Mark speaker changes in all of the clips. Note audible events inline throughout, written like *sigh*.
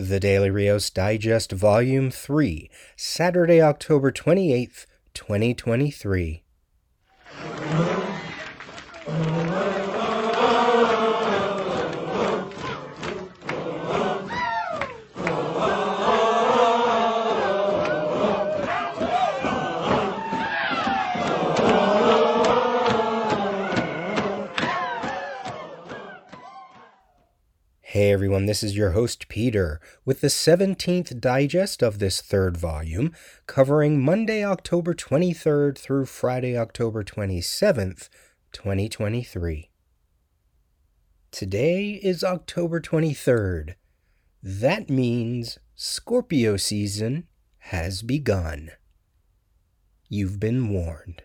Speaker 1: The Daily Rios Digest, Volume 3, Saturday, October 28th, 2023. Everyone, this is your host Peter with the 17th digest of this third volume, covering Monday, October 23rd through Friday, October 27th, 2023. Today is October 23rd. That means Scorpio season has begun. You've been warned.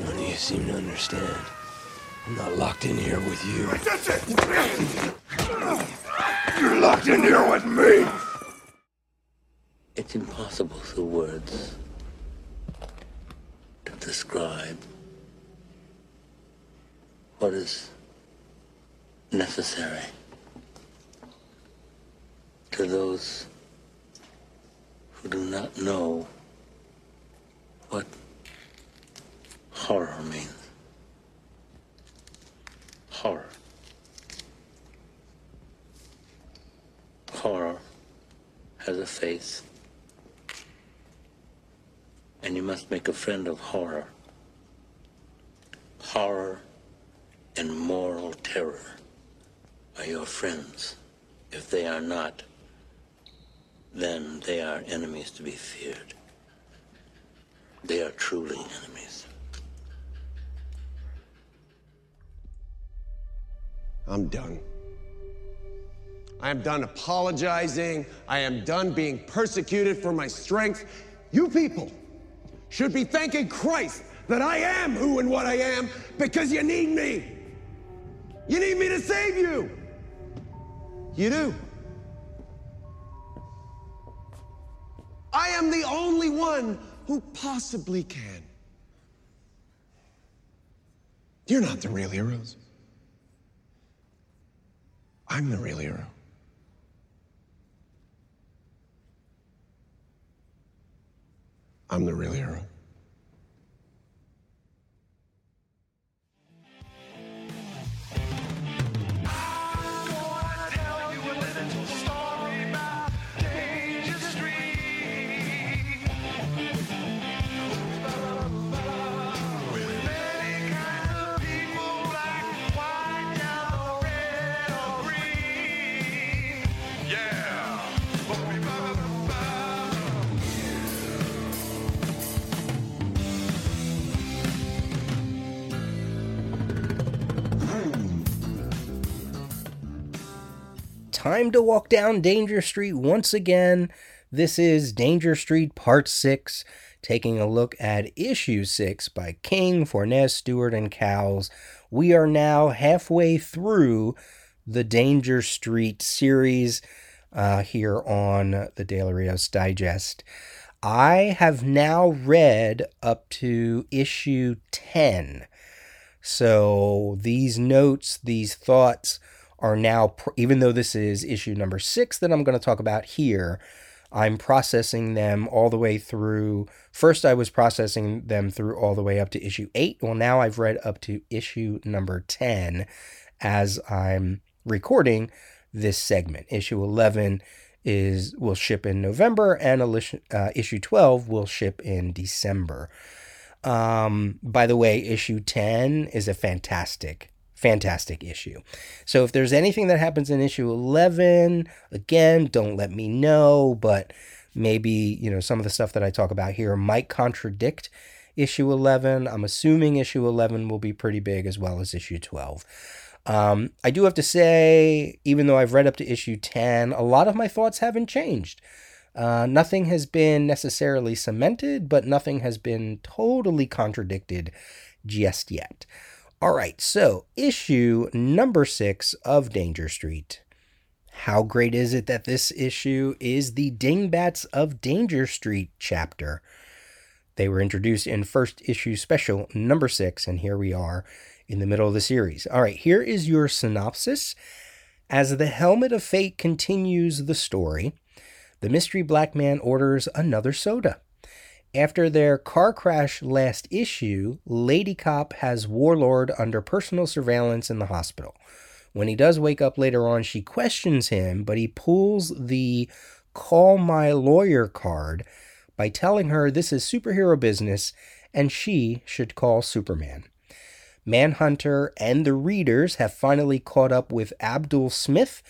Speaker 2: None of you seem to understand. I'm not locked in here with you.
Speaker 3: That's it! You're locked in here with me!
Speaker 2: It's impossible through words to describe what is necessary to those who do not know what horror means. Horror. Horror has a face. And you must make a friend of horror. Horror and moral terror are your friends. If they are not, then they are enemies to be feared. They are truly enemies.
Speaker 4: I'm done. I am done apologizing. I am done being persecuted for my strength. You people should be thanking Christ that I am who and what I am because you need me. You need me to save you. You do. I am the only one who possibly can. You're not the real heroes. I'm the real hero. I'm the real hero.
Speaker 1: Time to walk down Danger Street once again. This is Danger Street Part 6, taking a look at Issue 6 by King, Fornes, Stewart, and Cowles. We are now halfway through the Danger Street series uh, here on the Daily Rios Digest. I have now read up to issue 10. So these notes, these thoughts, are now, even though this is issue number six that I'm going to talk about here, I'm processing them all the way through. First, I was processing them through all the way up to issue eight. Well, now I've read up to issue number 10 as I'm recording this segment. Issue 11 is will ship in November, and uh, issue 12 will ship in December. Um, by the way, issue 10 is a fantastic fantastic issue. So if there's anything that happens in issue 11, again, don't let me know, but maybe, you know, some of the stuff that I talk about here might contradict issue 11. I'm assuming issue 11 will be pretty big as well as issue 12. Um, I do have to say, even though I've read up to issue 10, a lot of my thoughts haven't changed. Uh, nothing has been necessarily cemented, but nothing has been totally contradicted just yet. All right, so issue number six of Danger Street. How great is it that this issue is the Dingbats of Danger Street chapter? They were introduced in first issue special number six, and here we are in the middle of the series. All right, here is your synopsis. As the Helmet of Fate continues the story, the mystery black man orders another soda. After their car crash last issue, Lady Cop has Warlord under personal surveillance in the hospital. When he does wake up later on, she questions him, but he pulls the call my lawyer card by telling her this is superhero business and she should call Superman. Manhunter and the readers have finally caught up with Abdul Smith,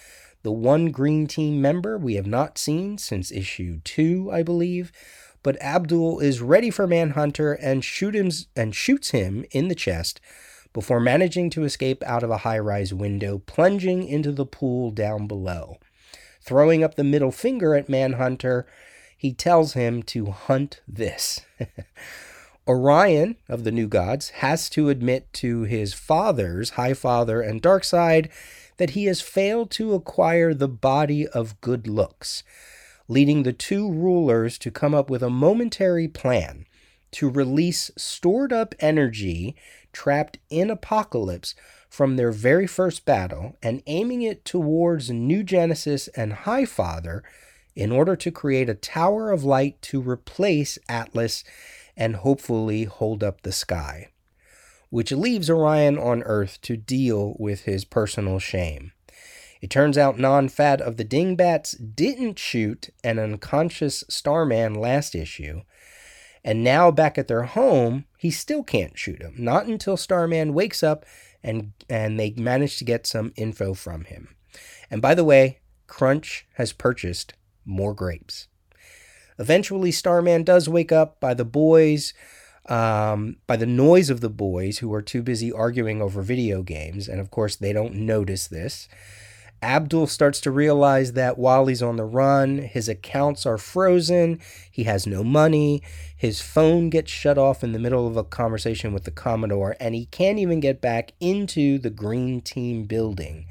Speaker 1: the one Green Team member we have not seen since issue 2, I believe. But Abdul is ready for Manhunter and shoot him and shoots him in the chest before managing to escape out of a high-rise window, plunging into the pool down below. Throwing up the middle finger at Manhunter, he tells him to hunt this. *laughs* Orion of the New Gods has to admit to his fathers, High Father and Darkseid, that he has failed to acquire the body of good looks, leading the two rulers to come up with a momentary plan to release stored up energy trapped in Apokolips from their very first battle and aiming it towards New Genesis and High Father in order to create a tower of light to replace Atlas and hopefully hold up the sky, which leaves Orion on Earth to deal with his personal shame. It turns out Non Fat of the Dingbats didn't shoot an unconscious Starman last issue, and now back at their home, he still can't shoot him. Not until Starman wakes up and and they manage to get some info from him. And by the way, Crunch has purchased more grapes. Eventually, Starman does wake up by the boys, um, by the noise of the boys who are too busy arguing over video games. And of course, they don't notice this. Abdul starts to realize that while he's on the run, his accounts are frozen, he has no money, his phone gets shut off in the middle of a conversation with the Commodore, and he can't even get back into the Green Team building.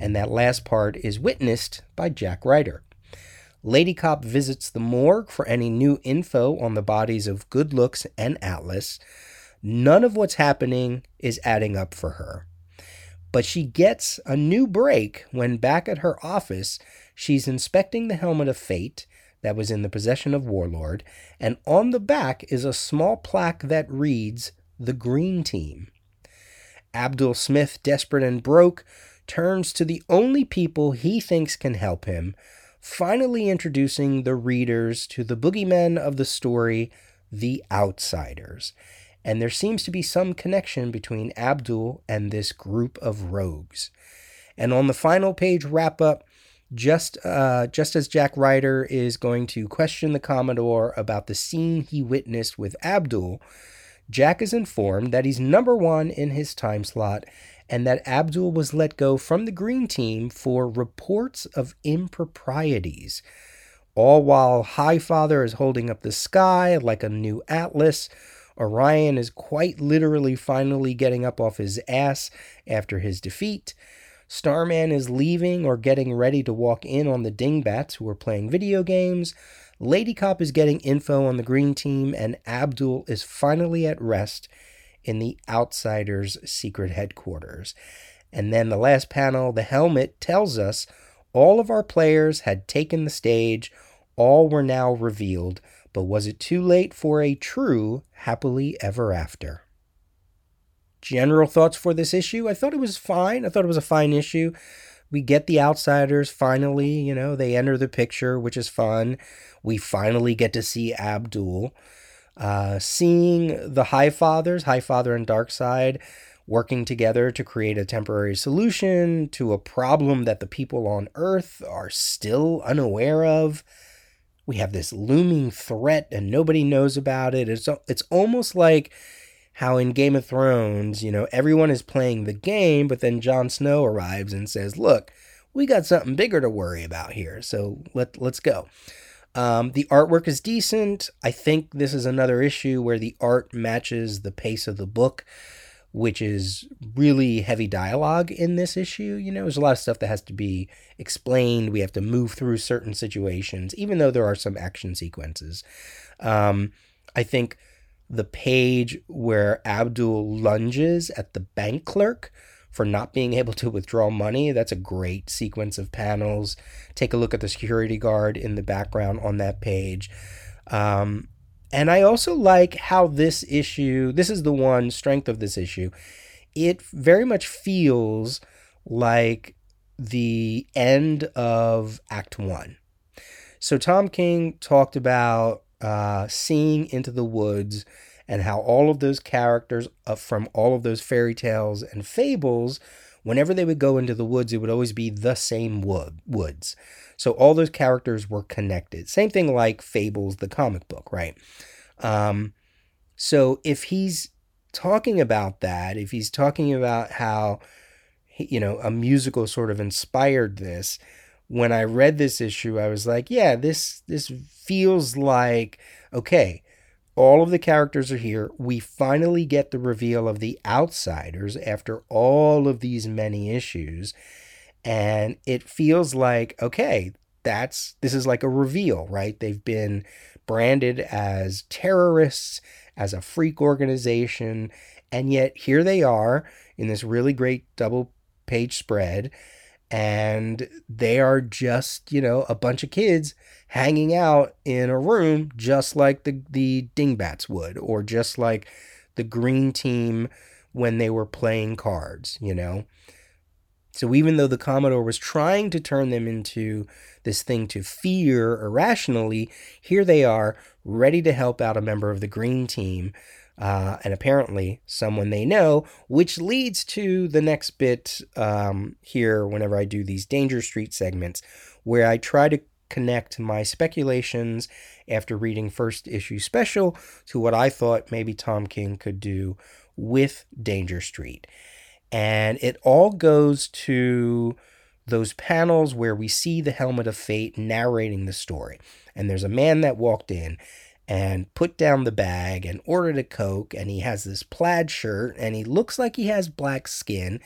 Speaker 1: And that last part is witnessed by Jack Ryder. Lady Cop visits the morgue for any new info on the bodies of Good Looks and Atlas. None of what's happening is adding up for her. But she gets a new break when back at her office, she's inspecting the helmet of fate that was in the possession of Warlord, and on the back is a small plaque that reads, The Green Team. Abdul Smith, desperate and broke, turns to the only people he thinks can help him, finally introducing the readers to the boogeymen of the story, the Outsiders and there seems to be some connection between Abdul and this group of rogues. And on the final page wrap up, just uh, just as Jack Ryder is going to question the Commodore about the scene he witnessed with Abdul, Jack is informed that he's number one in his time slot and that Abdul was let go from the Green Team for reports of improprieties. All while High Father is holding up the sky like a new atlas Orion is quite literally finally getting up off his ass after his defeat. Starman is leaving or getting ready to walk in on the Dingbats who are playing video games. Lady Cop is getting info on the green team, and Abdul is finally at rest in the Outsiders' secret headquarters. And then the last panel, the helmet tells us all of our players had taken the stage, all were now revealed. But was it too late for a true happily ever after? General thoughts for this issue? I thought it was fine. I thought it was a fine issue. We get the outsiders finally, you know, they enter the picture, which is fun. We finally get to see Abdul. Uh, seeing the High Fathers, High Father and Darkseid, working together to create a temporary solution to a problem that the people on Earth are still unaware of we have this looming threat and nobody knows about it. It's it's almost like how in Game of Thrones, you know, everyone is playing the game, but then Jon Snow arrives and says, "Look, we got something bigger to worry about here. So let let's go." Um, the artwork is decent. I think this is another issue where the art matches the pace of the book which is really heavy dialogue in this issue. You know, there's a lot of stuff that has to be explained. We have to move through certain situations, even though there are some action sequences. Um, I think the page where Abdul lunges at the bank clerk for not being able to withdraw money. That's a great sequence of panels. Take a look at the security guard in the background on that page. Um, and I also like how this issue, this is the one strength of this issue. It very much feels like the end of Act One. So Tom King talked about uh, seeing into the woods and how all of those characters uh, from all of those fairy tales and fables, whenever they would go into the woods, it would always be the same wood, woods. So all those characters were connected. Same thing like Fables, the comic book, right? Um, so if he's talking about that, if he's talking about how, you know, a musical sort of inspired this, when I read this issue, I was like, yeah, this this feels like okay, all of the characters are here. We finally get the reveal of the outsiders after all of these many issues. And it feels like, okay, that's this is like a reveal, right? They've been branded as terrorists, as a freak organization, and yet here they are in this really great double page spread and they are just, you know, a bunch of kids hanging out in a room just like the the dingbats would or just like the green team when they were playing cards you know so even though the commodore was trying to turn them into this thing to fear irrationally here they are ready to help out a member of the green team uh, and apparently someone they know, which leads to the next bit um, here whenever I do these Danger Street segments, where I try to connect my speculations after reading first issue special to what I thought maybe Tom King could do with Danger Street. And it all goes to those panels where we see the helmet of fate narrating the story. And there's a man that walked in and put down the bag and ordered a Coke. And he has this plaid shirt and he looks like he has black skin.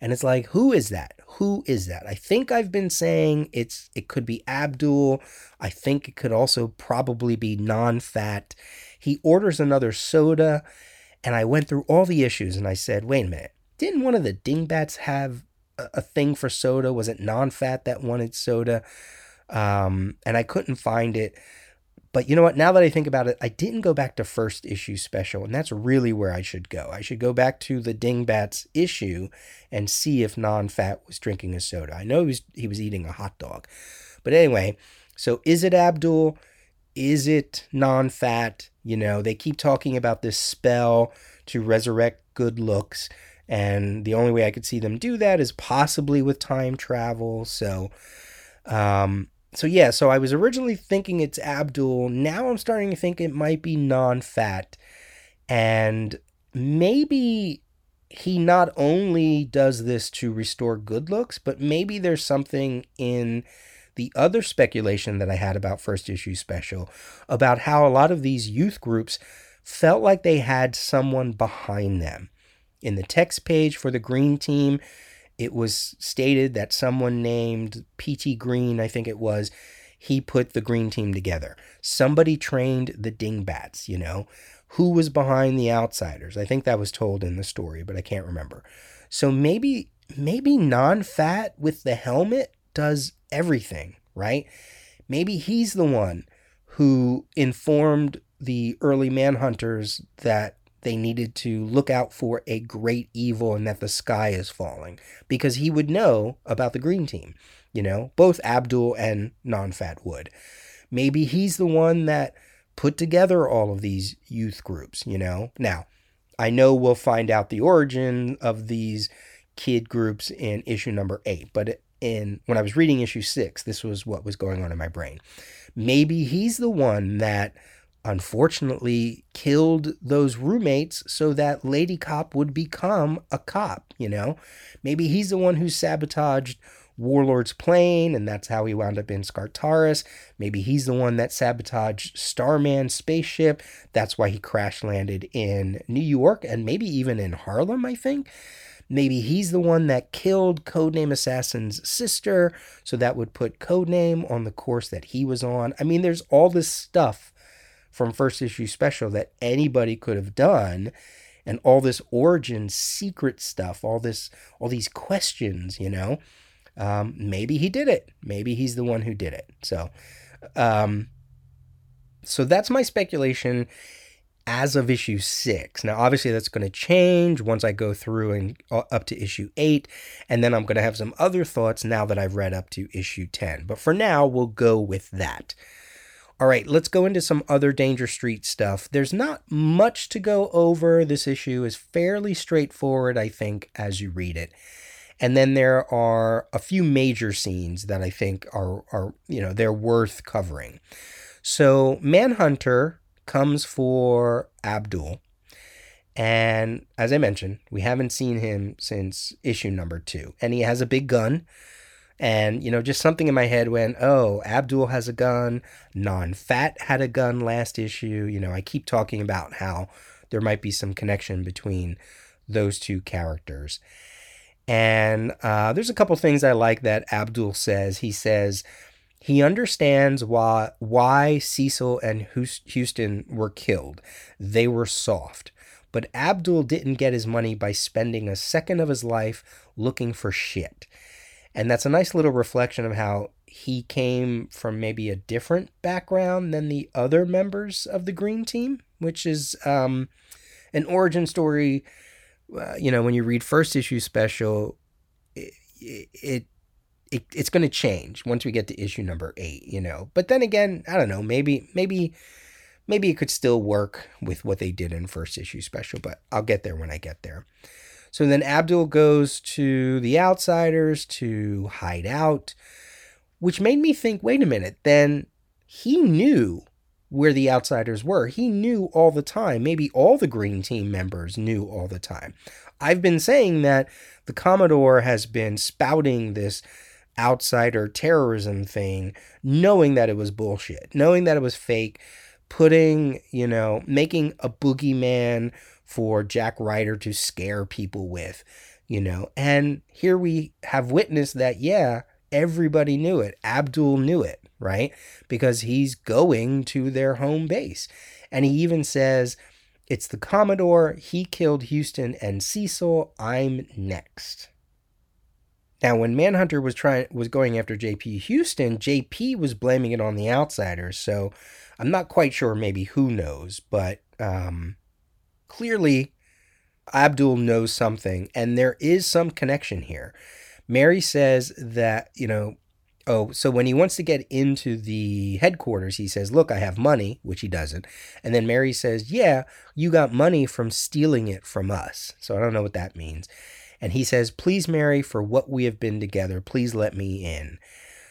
Speaker 1: And it's like, who is that? Who is that? I think I've been saying it's it could be Abdul. I think it could also probably be non-fat. He orders another soda, and I went through all the issues and I said, wait a minute, didn't one of the dingbats have a, a thing for soda? Was it non-fat that wanted soda? Um, and I couldn't find it. But you know what? Now that I think about it, I didn't go back to first issue special, and that's really where I should go. I should go back to the Dingbats issue and see if non-fat was drinking a soda. I know he was he was eating a hot dog. But anyway, so is it Abdul? Is it non-fat? You know, they keep talking about this spell to resurrect good looks, and the only way I could see them do that is possibly with time travel. So um so yeah, so I was originally thinking it's Abdul. Now I'm starting to think it might be non-fat, and maybe he not only does this to restore good looks, but maybe there's something in the other speculation that I had about first issue special about how a lot of these youth groups felt like they had someone behind them. In the text page for the green team, it was stated that someone named P.T. Green, I think it was, he put the green team together. Somebody trained the Dingbats, you know. Who was behind the outsiders? I think that was told in the story, but I can't remember. So maybe maybe non-fat with the helmet does everything, right? Maybe he's the one who informed the early manhunters that they needed to look out for a great evil and that the sky is falling because he would know about the green team, you know, both Abdul and non-fat would. Maybe he's the one that put together all of these youth groups, you know. Now, I know we'll find out the origin of these kid groups in issue number 8, but in when I was reading issue 6, this was what was going on in my brain. Maybe he's the one that unfortunately killed those roommates so that Lady Cop would become a cop, you know? Maybe he's the one who sabotaged Warlord's plane and that's how he wound up in Skartaris. Maybe he's the one that sabotaged Starman's spaceship. That's why he crash landed in New York and maybe even in Harlem, I think. Maybe he's the one that killed Codename Assassin's sister, so that would put Codename on the course that he was on. I mean, there's all this stuff from first issue special that anybody could have done. and all this origin secret stuff, all this, all these questions, you know. Um, maybe he did it. Maybe he's the one who did it. So, um, so that's my speculation as of issue six. Now, obviously, that's going to change once I go through and uh, up to issue eight, and then I'm going to have some other thoughts now that I've read up to issue 10. But for now, we'll go with that. All right, let's go into some other Danger Street stuff. There's not much to go over. This issue is fairly straightforward, I think, as you read it. And then there are a few major scenes that I think are, are you know, they're worth covering. So Manhunter comes for Abdul. And as I mentioned, we haven't seen him since issue number two. And he has a big gun and, you know, just something in my head went, oh, Abdul has a gun. Non Fat had a gun last issue. You know, I keep talking about how there might be some connection between those two characters. And uh, there's a couple things I like that Abdul says. He says he understands why why Cecil and Houston were killed. They were soft. But Abdul didn't get his money by spending a second of his life looking for shit. And that's a nice little reflection of how he came from maybe a different background than the other members of the Green Team, which is um, an origin story. Uh, you know, when you read first issue special, it, it, it it's going to change once we get to issue number eight. You know, but then again, I don't know. Maybe maybe maybe it could still work with what they did in first issue special, but I'll get there when I get there. So then Abdul goes to the outsiders to hide out, which made me think wait a minute, then he knew where the outsiders were. He knew all the time. Maybe all the Green Team members knew all the time. I've been saying that the Commodore has been spouting this outsider terrorism thing, knowing that it was bullshit, knowing that it was fake, putting, you know, making a boogeyman for Jack Ryder to scare people with, you know. And here we have witnessed that, yeah, everybody knew it. Abdul knew it, right? Because he's going to their home base. And he even says, It's the Commodore. He killed Houston and Cecil. I'm next. Now, when Manhunter was trying was going after JP Houston, JP was blaming it on the outsiders. So I'm not quite sure maybe who knows, but um, clearly Abdul knows something, and there is some connection here. Mary says that, you know, oh, so when he wants to get into the headquarters, he says, Look, I have money, which he doesn't. And then Mary says, Yeah, you got money from stealing it from us. So I don't know what that means. And he says, Please, Mary, for what we have been together, please let me in.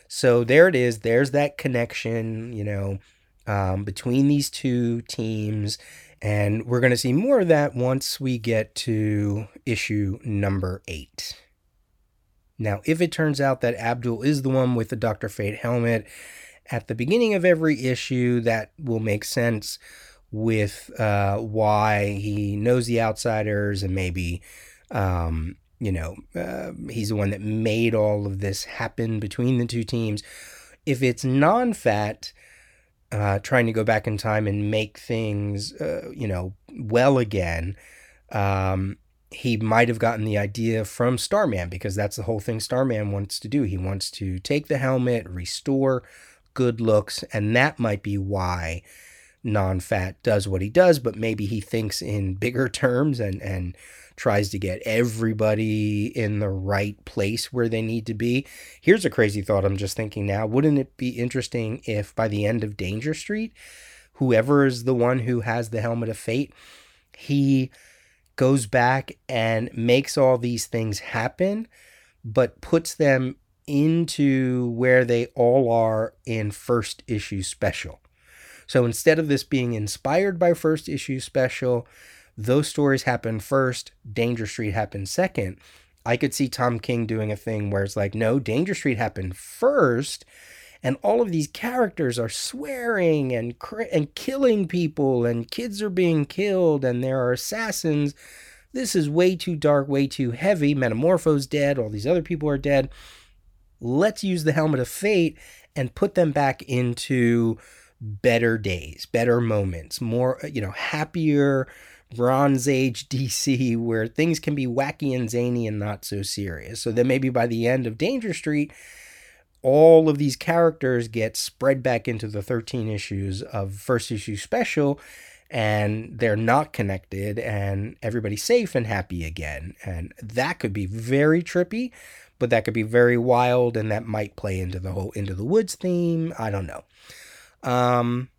Speaker 1: So there it is. There's that connection, you know, um, between these two teams. And we're going to see more of that once we get to issue number eight. Now, if it turns out that Abdul is the one with the Dr. Fate helmet at the beginning of every issue, that will make sense with uh, why he knows the outsiders and maybe, um, you know, uh, he's the one that made all of this happen between the two teams. If it's non fat, uh, trying to go back in time and make things, uh, you know, well again. Um, he might have gotten the idea from Starman because that's the whole thing Starman wants to do. He wants to take the helmet, restore good looks, and that might be why non-fat does what he does. But maybe he thinks in bigger *laughs* terms and and tries to get everybody in the right place where they need to be. Here's a crazy thought I'm just thinking now. Wouldn't it be interesting if by the end of Danger Street, whoever is the one who has the helmet of fate, he goes back and makes all these things happen, but puts them into where they all are in first issue special. So instead of this being inspired by first issue special, those stories happen first, Danger Street happens second. I could see Tom King doing a thing where it's like, no, Danger Street happened first, and all of these characters are swearing and and killing people, and kids are being killed, and there are assassins. This is way too dark, way too heavy. Metamorpho's dead. All these other people are dead. Let's use the Helmet of Fate and put them back into better days, better moments, more, you know, happier Bronze Age DC where things can be wacky and zany and not so serious. So then maybe by the end of Danger Street, all of these characters get spread back into the 13 issues of first issue special and they're not connected and everybody's safe and happy again. And that could be very trippy, but that could be very wild and that might play into the whole into the woods theme. I don't know. Um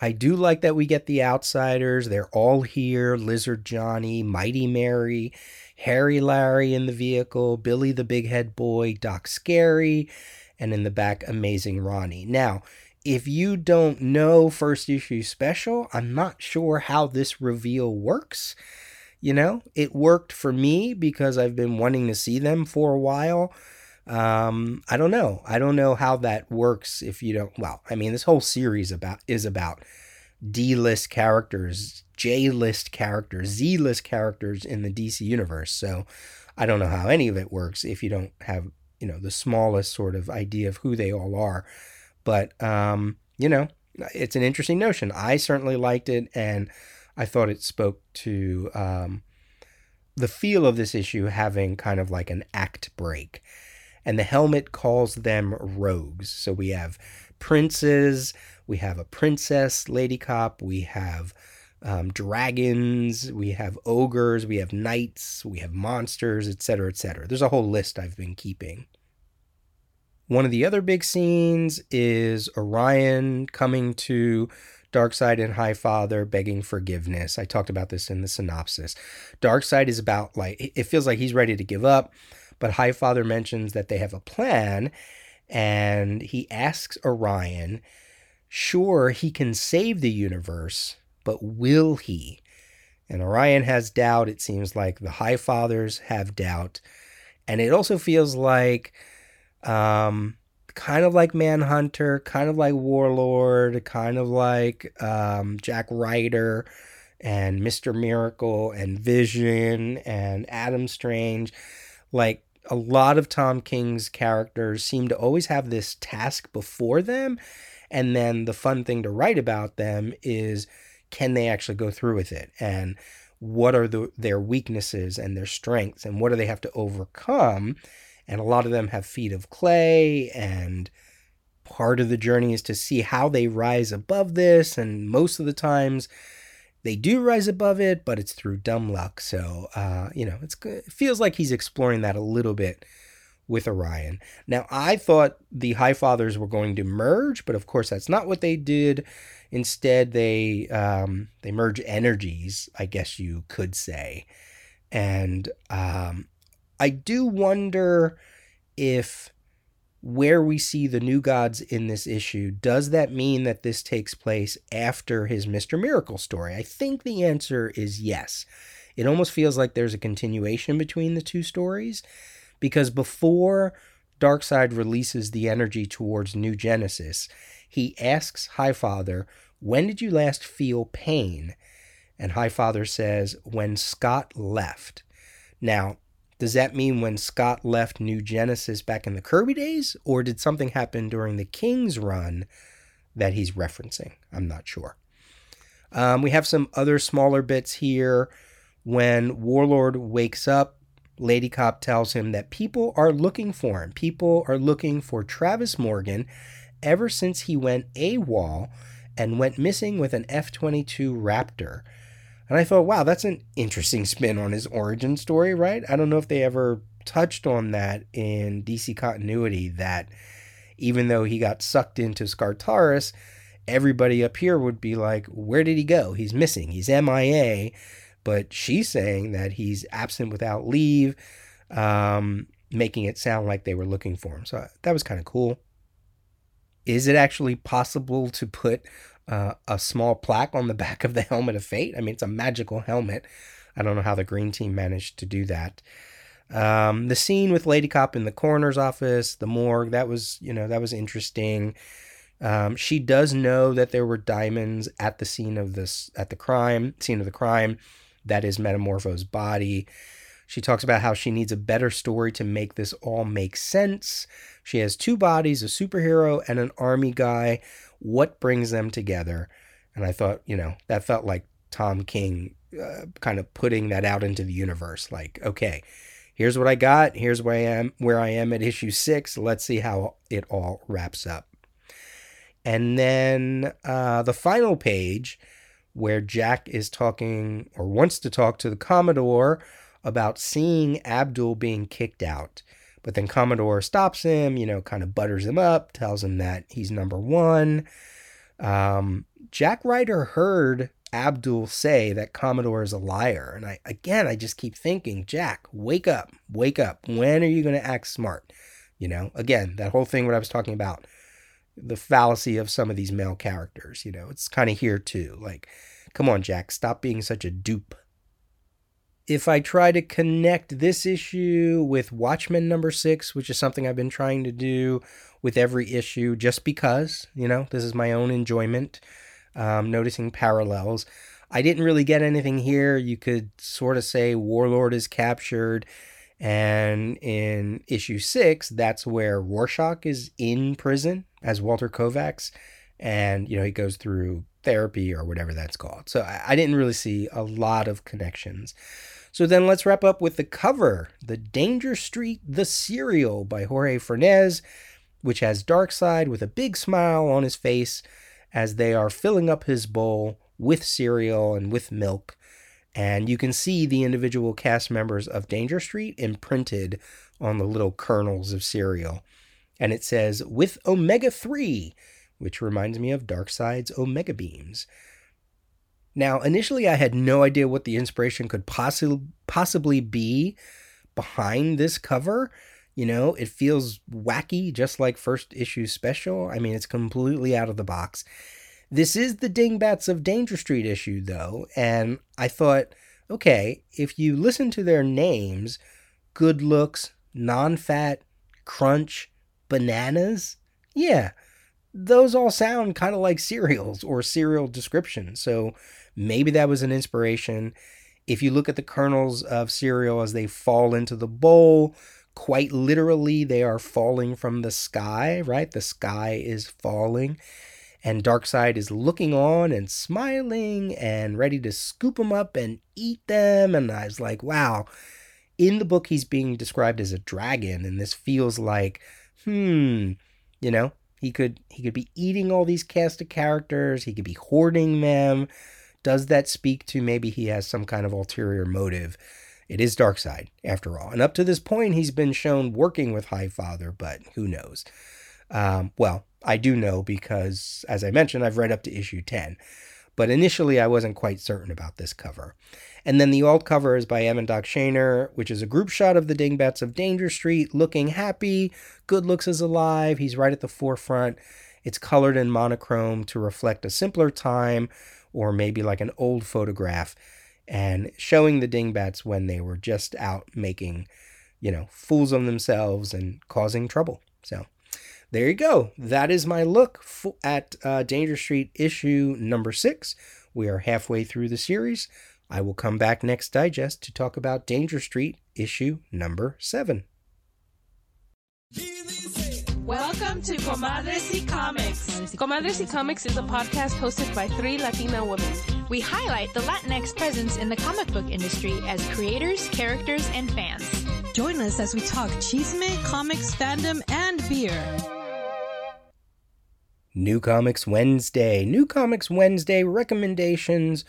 Speaker 1: I do like that we get the outsiders. They're all here Lizard Johnny, Mighty Mary, Hairy Larry in the vehicle, Billy the Big Head Boy, Doc Scary, and in the back, Amazing Ronnie. Now, if you don't know first issue special, I'm not sure how this reveal works. You know, it worked for me because I've been wanting to see them for a while. Um, I don't know. I don't know how that works if you don't. Well, I mean, this whole series about is about D-list characters, J-list characters, Z-list characters in the DC universe. So I don't know how any of it works if you don't have you know the smallest sort of idea of who they all are. But um, you know, it's an interesting notion. I certainly liked it, and I thought it spoke to um, the feel of this issue having kind of like an act break and the helmet calls them rogues. So we have princes, we have a princess, Lady Cop, we have um, dragons, we have ogres, we have knights, we have monsters, etc., etc. There's a whole list I've been keeping. One of the other big scenes is Orion coming to Darkseid and Highfather begging forgiveness. I talked about this in the synopsis. Darkseid is about like it feels like he's ready to give up. But Highfather mentions that they have a plan, and he asks Orion, sure, he can save the universe, but will he? And Orion has doubt. It seems like the High Fathers have doubt. And it also feels like, um, kind of like Manhunter, kind of like Warlord, kind of like um, Jack Ryder and Mr. Miracle and Vision and Adam Strange. Like a lot of Tom King's characters seem to always have this task before them. And then the fun thing to write about them is can they actually go through with it? And what are the, their weaknesses and their strengths? And what do they have to overcome? And a lot of them have feet of clay. And part of the journey is to see how they rise above this. And most of the times, they do rise above it, but it's through dumb luck. So, uh, you know, it feels like he's exploring that a little bit with Orion. Now, I thought the High Fathers were going to merge, but of course, that's not what they did. Instead, they um, they merge energies, I guess you could say, and um, I do wonder if where we see the new gods in this issue, does that mean that this takes place after his Mr. Miracle story? I think the answer is yes. It almost feels like there's a continuation between the two stories because before Darkseid releases the energy towards New Genesis, he asks Highfather, When did you last feel pain? And Highfather says, When Scott left. Now, does that mean when Scott left New Genesis back in the Kirby days, or did something happen during the King's run that he's referencing? I'm not sure. Um, we have some other smaller bits here. When Warlord wakes up, Lady Cop tells him that people are looking for him. People are looking for Travis Morgan ever since he went AWOL and went missing with an F 22 Raptor. And I thought, wow, that's an interesting spin on his origin story, right? I don't know if they ever touched on that in DC continuity that even though he got sucked into Skartaris, everybody up here would be like, where did he go? He's missing. He's MIA. But she's saying that he's absent without leave, um, making it sound like they were looking for him. So that was kind of cool. Is it actually possible to put uh, a small plaque on the *laughs* back of the helmet of fate. I mean, it's a magical helmet. I don't know how the green team managed to do that. Um, the scene with Lady Cop in the coroner's office, the morgue, that was, you know, that was interesting. Um, she does know that there were diamonds at the scene of this, at the crime, scene of the crime. That is Metamorpho's body. She talks about how she needs a better story to make this all make sense. She has two bodies, a superhero and an army guy what brings them together. And I thought, you know, that felt like Tom King uh, kind of putting that out into the universe. Like, okay, here's what I got. Here's where I am. Where I am at issue six. Let's see how it all wraps up. And then uh, the final page, where Jack is talking or wants to talk to the Commodore about seeing Abdul being kicked out. But then Commodore stops him, you know, kind of butters him up, tells him that he's number one. Um, Jack Ryder heard Abdul say that Commodore is a liar. And I, again, I just keep thinking, Jack, wake up, wake up. When are you going to act smart? You know, again, that whole thing what I was talking about, the fallacy of some of these male characters, you know, it's kind of here too. Like, come on, Jack, stop being such a dupe if I try to connect this issue with Watchmen number six, which is something I've been trying to do with every issue just because, you know, this is my own enjoyment, um, noticing parallels. I didn't really get anything here. You could sort of say Warlord is captured. And in issue six, that's where Rorschach is in prison as Walter Kovacs. And, you know, he goes through therapy or whatever that's called. So I, I didn't really see a lot of connections. So then let's wrap up with the cover The Danger Street The Cereal by Jorge Fornes, which has Darkseid with a big smile on his face as they are filling up his bowl with cereal and with milk. And you can see the individual cast members of Danger Street imprinted on the little kernels of cereal. And it says, with omega 3, which reminds me of Darkseid's omega beams. Now, initially, I had no idea what the inspiration could possi- possibly be behind this cover. You know, it feels wacky, just like first issue special. I mean, it's completely out of the box. This is the Dingbats of Danger Street issue, though, and I thought, okay, if you listen to their names, Good Looks, Non Fat, Crunch, Bananas, yeah, those all sound kind of like *laughs* cereals or cereal descriptions. So Maybe that was an inspiration. If you look at the kernels of cereal as they fall into the bowl, quite literally, they are falling from the sky, right? The sky is falling. And Darkseid is looking on and smiling and ready to scoop them up and eat them. And I was like, wow. In the book, he's being described as a dragon, and this feels like, hmm, you know, he could he could be eating all these cast of characters, he could be hoarding them does that speak to maybe he has some kind of ulterior motive? It is Darkseid, after all. And up to this point, he's been shown working with Highfather, but who knows? Um, well, I do know because, as I mentioned, I've read up to issue 10. But initially, I wasn't quite certain about this cover. And then the alt cover is by Evan Doc Shaner, which is a group shot of the Dingbats of Danger Street looking happy. Good looks is alive. He's right at the forefront. It's colored in monochrome to reflect a simpler time or maybe like an old photograph and showing the dingbats when they were just out making, you know, fools of themselves and causing trouble. So there you go. That is my look at uh, Danger Street issue number six. We are halfway through the series. I will come back next digest to talk about Danger Street issue number seven.
Speaker 5: Welcome to Comadres y Comics. Comadres y Comics is a podcast hosted by three Latina women.
Speaker 6: We highlight the Latinx presence in the comic book industry as creators, characters, and fans.
Speaker 7: Join us as we talk chisme, comics, fandom, and beer.
Speaker 1: New Comics Wednesday. New Comics Wednesday recommendations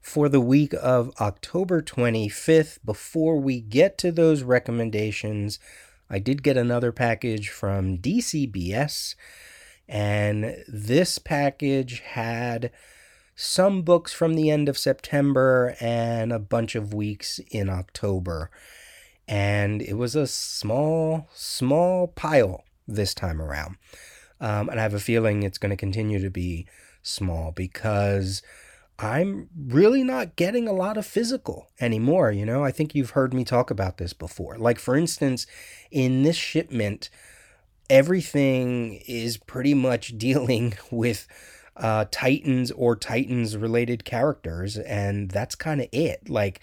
Speaker 1: for the week of October 25th. Before we get to those recommendations, I did get another package from DCBS, and this package had some books from the end of September and a bunch of weeks in October. And it was a small, small pile this time around. Um, and I have a feeling it's going to continue to be small because I'm really not getting a lot of physical anymore. You know, I think you've heard me talk about this before. Like, for instance, in this shipment, everything is pretty much *laughs* dealing with uh, Titans or Titans related characters, and that's kind of it. Like,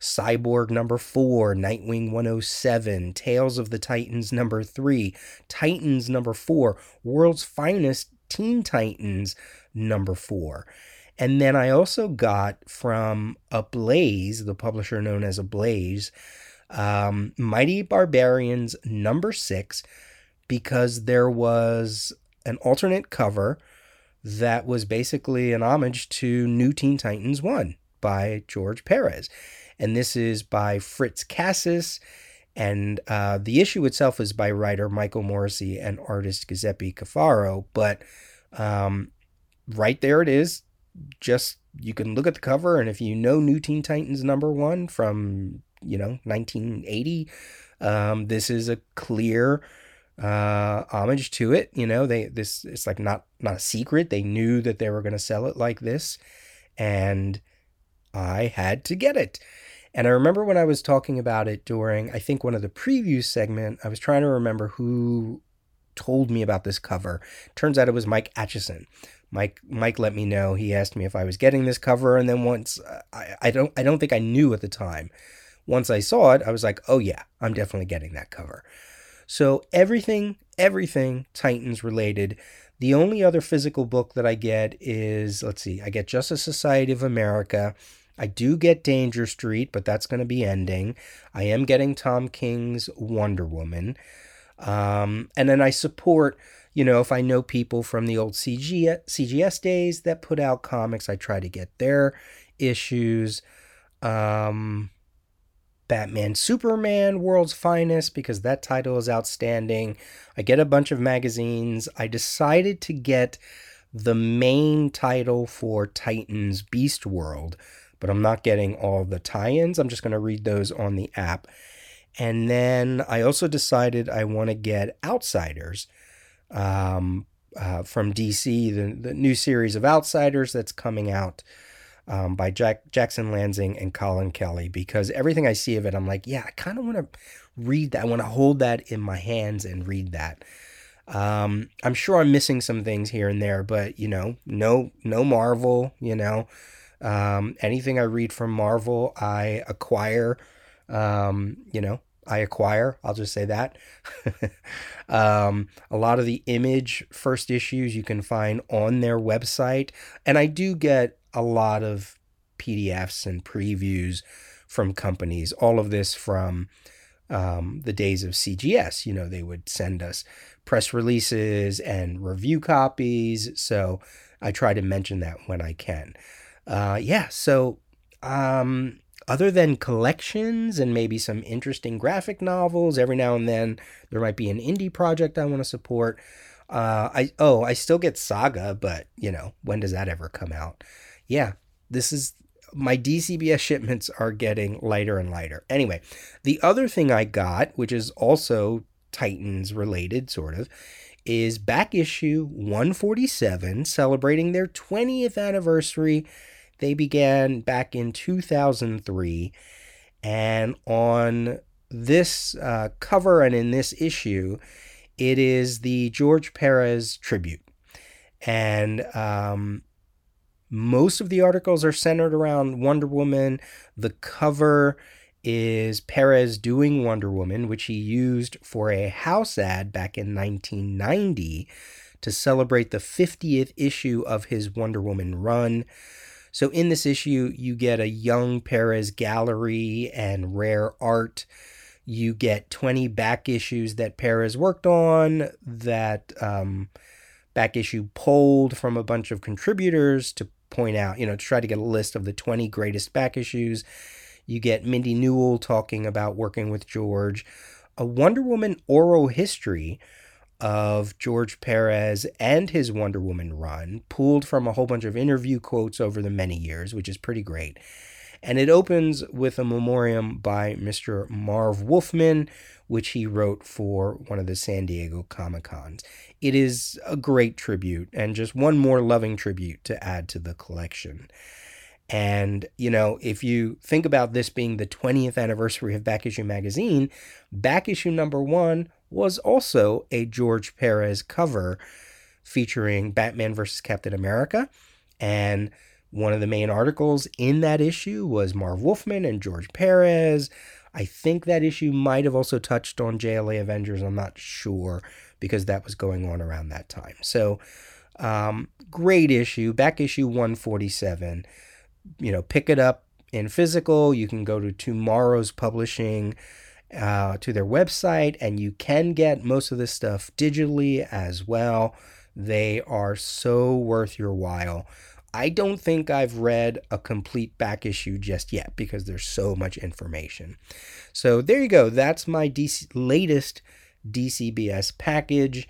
Speaker 1: Cyborg number four, Nightwing 107, Tales of the Titans number three, Titans number four, World's Finest Teen Titans number four. And then I also got from Ablaze, the publisher known as Ablaze, um, Mighty Barbarians number six, because there was an alternate cover that was basically an homage to New Teen Titans 1 by George Perez. And this is by Fritz Casas. And uh, the issue itself is by writer Michael Moreci and artist Giuseppe Cafaro. But um, right there it is. Just you can look at the cover, and if you know New Teen Titans number one from you know 1980, um, this is a clear uh, homage to it. You know, they this it's like not not a secret. They knew that they were going to sell it like this, and I had to get it. And I remember when I was talking about it during, I think one of the preview segment, I was trying to remember who told me about this cover. Turns out it was Mike Atchison. Mike Mike let me know. He asked me if I was getting this cover, and then once I, I don't I don't think I knew at the time. Once I saw it, I was like, oh yeah, I'm definitely getting that cover. So everything, everything Titans related. The only other physical book that I get is, let's see, I get Justice Society of America. I do get Danger Street, but that's going to be ending. I am getting Tom King's Wonder Woman. Um, and then I support, you know, if I know people from the old CG, CGS days that put out comics, I try to get their issues. Um, Batman Superman World's Finest because that title is outstanding. I get a bunch of magazines. I decided to get the main title for Titans Beast World, but I'm not getting all the tie ins. I'm just going to read those on the app. And then I also decided I want to get Outsiders um, uh, from DC, the, the new series of Outsiders that's coming out um, by Jack Jackson Lanzing and Colin Kelly because everything I see of it, I'm like, yeah, I kind of want to read that. I want to hold that in my hands and read that. Um, I'm sure I'm missing some things here and there, but you know, no, no Marvel. You know, um, anything I read from Marvel, I acquire. Um, you know, I acquire. I'll just say that. *laughs* um, a lot of the image first issues you can find on their website, and I do get a lot of PDFs and previews from companies. All of this from um, the days of CGS. You know, they would send us press releases and review copies. So I try to mention that when I can. Uh, yeah. So um, other than collections and maybe some interesting graphic novels, every now and then there might be an indie project I want to support. Uh, I oh I still get Saga, but you know when does that ever come out? yeah, this is my DCBS shipments are getting lighter and lighter. Anyway, the other thing I got, which is also Titans related, sort of, is back issue 147 celebrating their 20th anniversary. They began back in 2003. And on this uh, cover and in this issue, it is the George Perez tribute. And um, most of the articles are centered around Wonder Woman. The cover is Perez doing Wonder Woman, which he used for a house ad back in 1990 to celebrate the 50th issue of his Wonder Woman run. So, in this issue, you get a young Perez gallery and rare art. You get 20 back issues that Perez worked on that um, back issue pulled from a bunch of contributors to point out, you know, to try to get a list of the 20 greatest back issues. You get Mindy Newell talking about working with George, a Wonder Woman oral history of George Perez and his Wonder Woman run, pulled from a whole bunch of interview quotes over the many years, which is pretty great. And it opens with a memoriam by Mr. Marv Wolfman, which he wrote for one of the San Diego Comic Cons. It is a great tribute and just one more loving tribute to add to the collection. And, you know, if you think about this being the 20th anniversary of Back Issue Magazine, Back Issue number one was also a George Perez cover featuring Batman versus Captain America. And one of the main articles in that issue was Marv Wolfman and George Perez. I think that issue might have also touched on JLA Avengers. I'm not sure because that was going on around that time. So, Um, great issue, back issue 147. You know, pick it up in physical. You can go to TwoMorrows Publishing uh, to their website, and you can get most of this stuff digitally as well. They are so worth your while. I don't think I've read a complete back issue just yet because there's so much information. So there you go. That's my DC, latest DCBS package.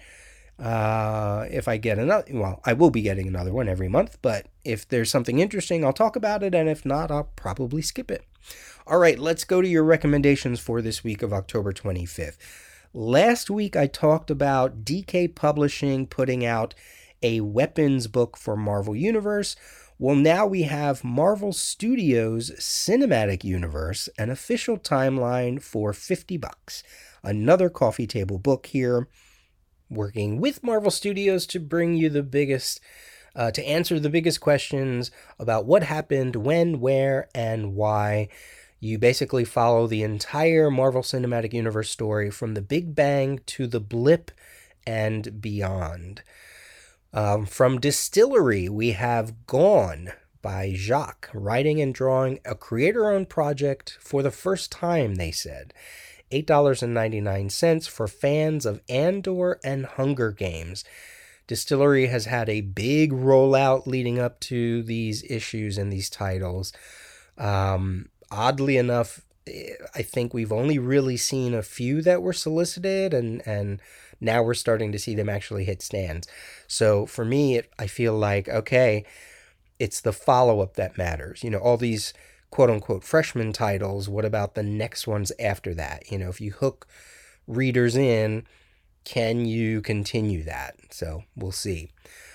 Speaker 1: Uh, if I get another, well, I will be getting another one every month, but if there's something interesting, I'll talk about it, and if not, I'll probably skip it. All right, let's go to your recommendations for this week of October 25th. Last week, I talked about DK Publishing putting out a weapons book for Marvel Universe. Well, now we have Marvel Studios Cinematic Universe, an official timeline for 50 bucks. Another coffee table book here working with Marvel Studios to bring you the biggest, uh, to answer the biggest questions about what happened, when, where, and why. You basically follow the entire Marvel Cinematic Universe story from the Big Bang to the blip and beyond. Um, from DSTLRY, we have Gone by Jock, writing and drawing a creator owned project for the first time, they said. $8.99 for fans of Andor and Hunger Games. DSTLRY has had a big rollout leading up to these issues and these titles. Um, oddly enough, eh, I think we've only really seen a few that were solicited, and and now we're starting to see them actually hit stands. So for me, it, I feel like okay, it's the follow up that matters. You know, all these quote unquote freshman titles, what about the next ones after that? You know, if you hook readers in, can you continue that? So we'll see.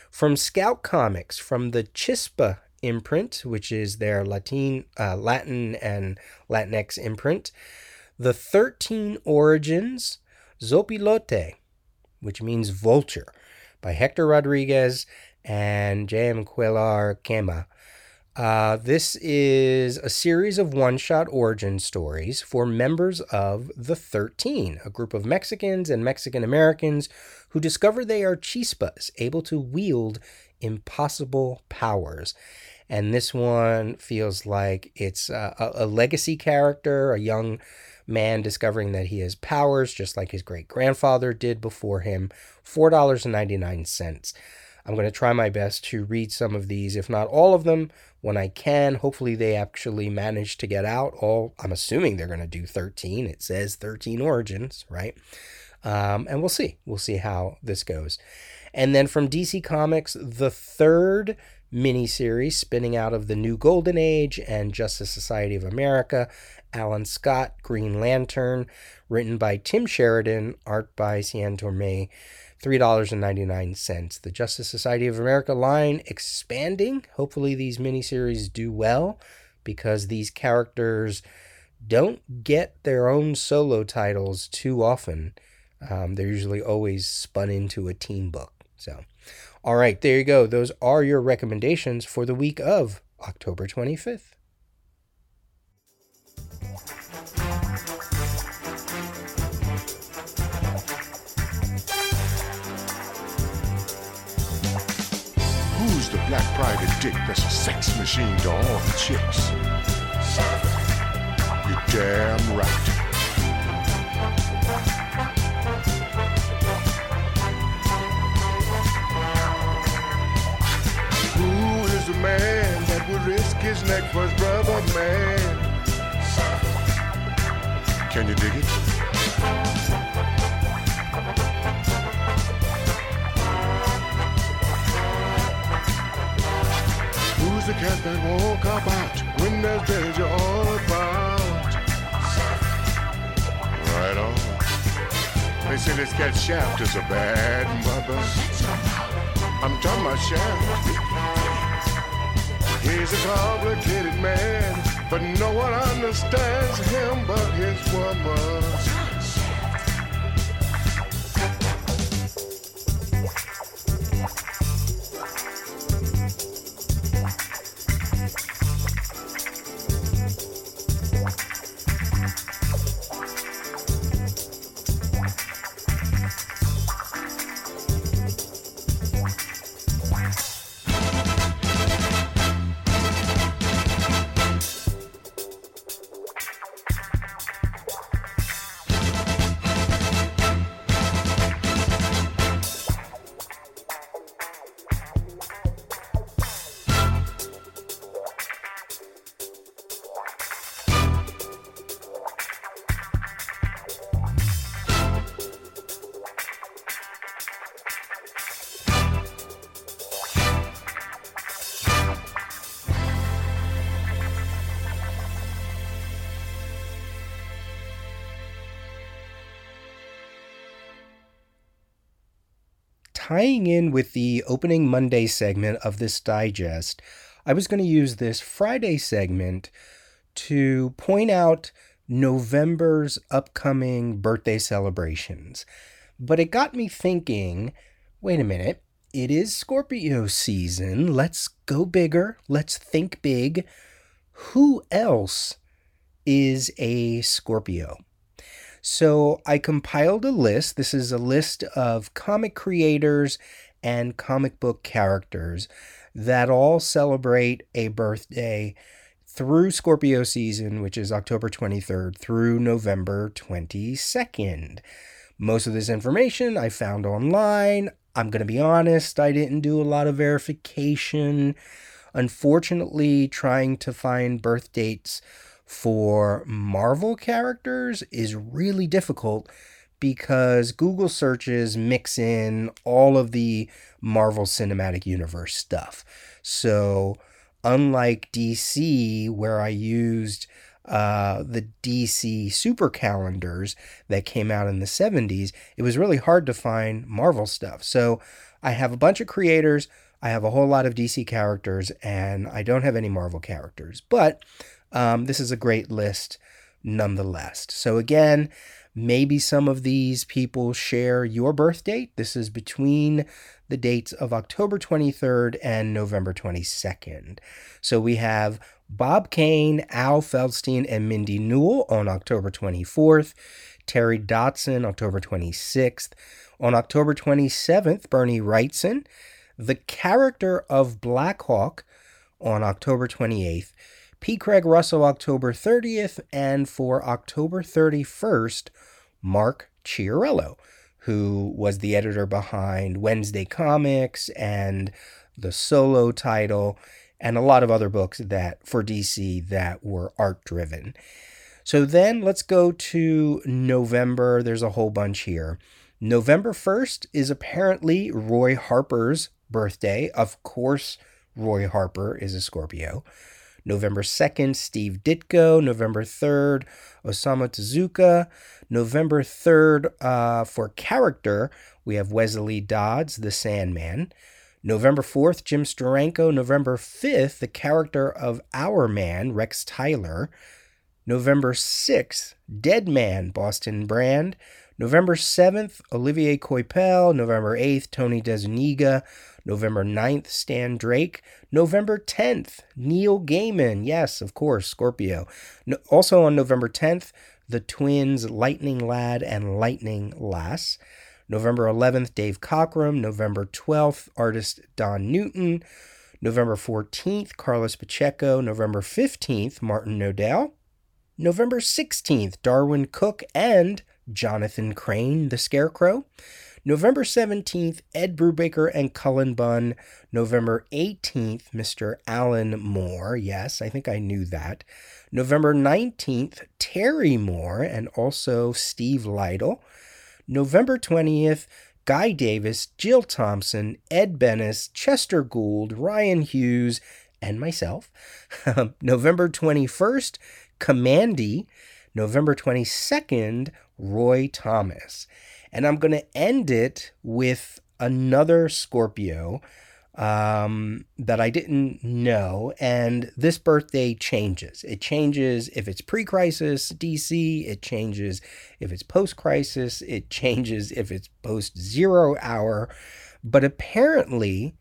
Speaker 1: From Scout Comics, from the Chispa imprint, which is their Latin, uh, Latin and Latinx imprint, the 13 Origins Zopilote, which means vulture, by Hector Rodriguez and J.M. Cuellar Quema. Uh, this is a series of one shot origin stories for members of the 13, a group of Mexicans and Mexican Americans who discover they are chispas, able to wield impossible powers. And this one feels like it's a, a legacy character, a young man discovering that he has powers just like his great grandfather did before him. $4.99. I'm going to try my best to read some of these, if not all of them, when I can. Hopefully, they actually manage to get out. All I'm assuming they're going to do 13. It says 13 origins, right? Um, and we'll see. We'll see how this goes. And then from DC Comics, the third miniseries spinning out of the New Golden Age and Justice Society of America. Alan Scott, Green Lantern, written by Tim Sheridan, art by Cian Tormey. $3.99. The Justice Society of America line expanding. Hopefully, these miniseries do well because these characters don't get their own solo titles too often. Um, they're usually always spun into a team book. So, all right, there you go. Those are your recommendations for the week of October 25th.
Speaker 3: Who's the black private dick that's a sex machine to all the chicks? You damn right. Is the man that would risk his neck for his brother, man? Can you dig it? Who's the cat that won't cop out when there's danger all about? Right on. They say this cat Shaft is a bad mother. I'm talking about Shaft. He's a complicated man, but no one understands him but his woman.
Speaker 1: Tying in with the opening Monday segment of this digest, I was going to use this Friday segment to point out November's upcoming birthday celebrations. But it got me thinking wait a minute, it is Scorpio season. Let's go bigger. Let's think big. Who else is a Scorpio? So I compiled a list. This is a list of comic creators and comic book characters that all celebrate a birthday through Scorpio season, which is October 23rd through November 22nd. Most of this information I found online. I'm going to be honest, I didn't do a lot of verification. Unfortunately, trying to find birth dates for Marvel characters is really difficult because Google searches mix in all of the Marvel Cinematic Universe stuff. So, unlike DC, where I used uh, the DC super calendars that came out in the 70s, it was really hard to find Marvel stuff. So, I have a bunch of creators, I have a whole lot of DC characters, and I don't have any Marvel characters. But um, this is a great list nonetheless. So, again, maybe some of these people share your birth date. This is between the dates of October 23rd and November 22nd. So, we have Bob Kane, Al Feldstein, and Mindy Newell on October 24th, Terry Dodson, October 26th. On October 27th, Bernie Wrightson, the character of Blackhawk on October 28th, P. Craig Russell October 30th, and for October 31st, Mark Chiarello, who was the editor behind Wednesday Comics and the solo title and a lot of other books that for DC that were art driven. So then let's go to November. There's a whole bunch here. November 1st is apparently Roy Harper's birthday. Of course, Roy Harper is a Scorpio. November 2nd, Steve Ditko. November 3rd, Osamu Tezuka. November 3rd, uh, for character, we have Wesley Dodds, the Sandman. November 4th, Jim Steranko. November 5th, the character of Hourman, Rex Tyler. November 6th, Deadman, Boston Brand. November 7th, Olivier Coipel. November 8th, Tony DeZuniga. November 9th, Stan Drake. November 10th, Neil Gaiman. Yes, of course, Scorpio. No, also on November 10th, the twins Lightning Lad and Lightning Lass. November 11th, Dave Cockrum. November 12th, artist Don Newton. November 14th, Carlos Pacheco. November 15th, Martin Nodell. November 16th, Darwyn Cooke. and Jonathan Crane, the Scarecrow. November 17th, Ed Brubaker and Cullen Bunn. November 18th, Mr. Alan Moore. Yes, I think I knew that. November 19th, Terry Moore and also Steve Lytle. November 20th, Guy Davis, Jill Thompson, Ed Benes, Chester Gould, Ryan Hughes, and myself. *laughs* November 21st, Kamandi. November 22nd, Roy Thomas. And I'm going to end it with another Scorpio um, that I didn't know. And this birthday changes. It changes if it's pre crisis DC, it changes if it's post crisis, it changes if it's post zero hour. But apparently,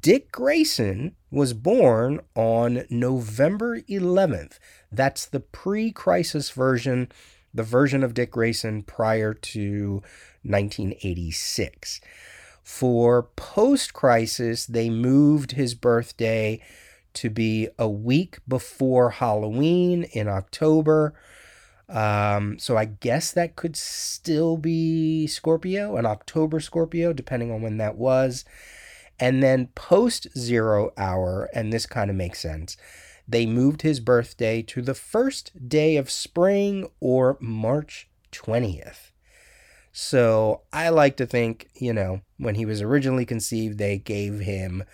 Speaker 1: Dick Grayson was born on November 11th. That's the pre crisis version, the version of Dick Grayson prior to 1986. For post crisis, they moved his birthday to be a week before Halloween in October. Um, so I guess that could still be Scorpio, an October Scorpio, depending on when that was. And then post zero hour, and this kind of makes sense, they moved his birthday to the first day of spring or March 20th. So I like to think, you know, when he was originally conceived, they gave him,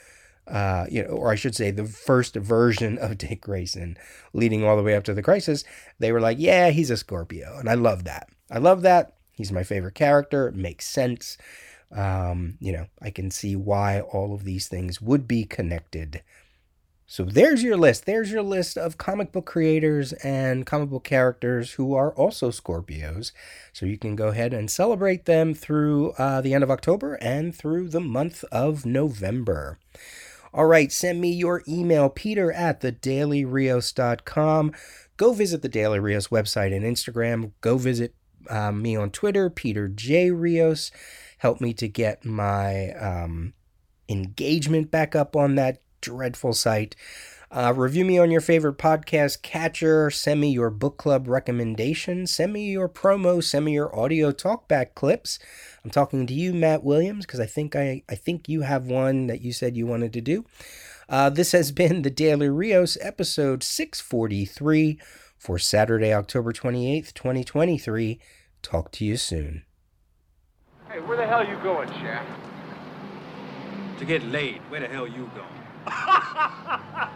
Speaker 1: uh, you know, or I should say, the first version of Dick Grayson, leading all the way up to the crisis. They were like, yeah, he's a Scorpio, and I love that. I love that. He's my favorite character. It makes sense. um, you know, I can see why all of these things would be connected. So there's your list. There's your list of comic book creators and comic book characters who are also Scorpios. So you can go ahead and celebrate them through uh, the end of October and through the month of November. All right, send me your email, peter at thedailyrios.com. Go visit the Daily Rios website and Instagram. Go visit um, me on Twitter, Peter J. Rios. Help me to get my um, engagement back up on that dreadful site. Uh, review me on your favorite podcast catcher. Send me your book club recommendations. Send me your promo. Send me your audio talkback clips. I'm talking to you, Matt Williams, because I think I, I think you have one that you said you wanted to do. Uh, this has been the Daily Rios, episode 643 for Saturday, October 28th, 2023. Talk to you soon.
Speaker 8: Hey, where the hell are you going, Shaft?
Speaker 9: To get laid. Where the hell are you going? Ha ha ha ha!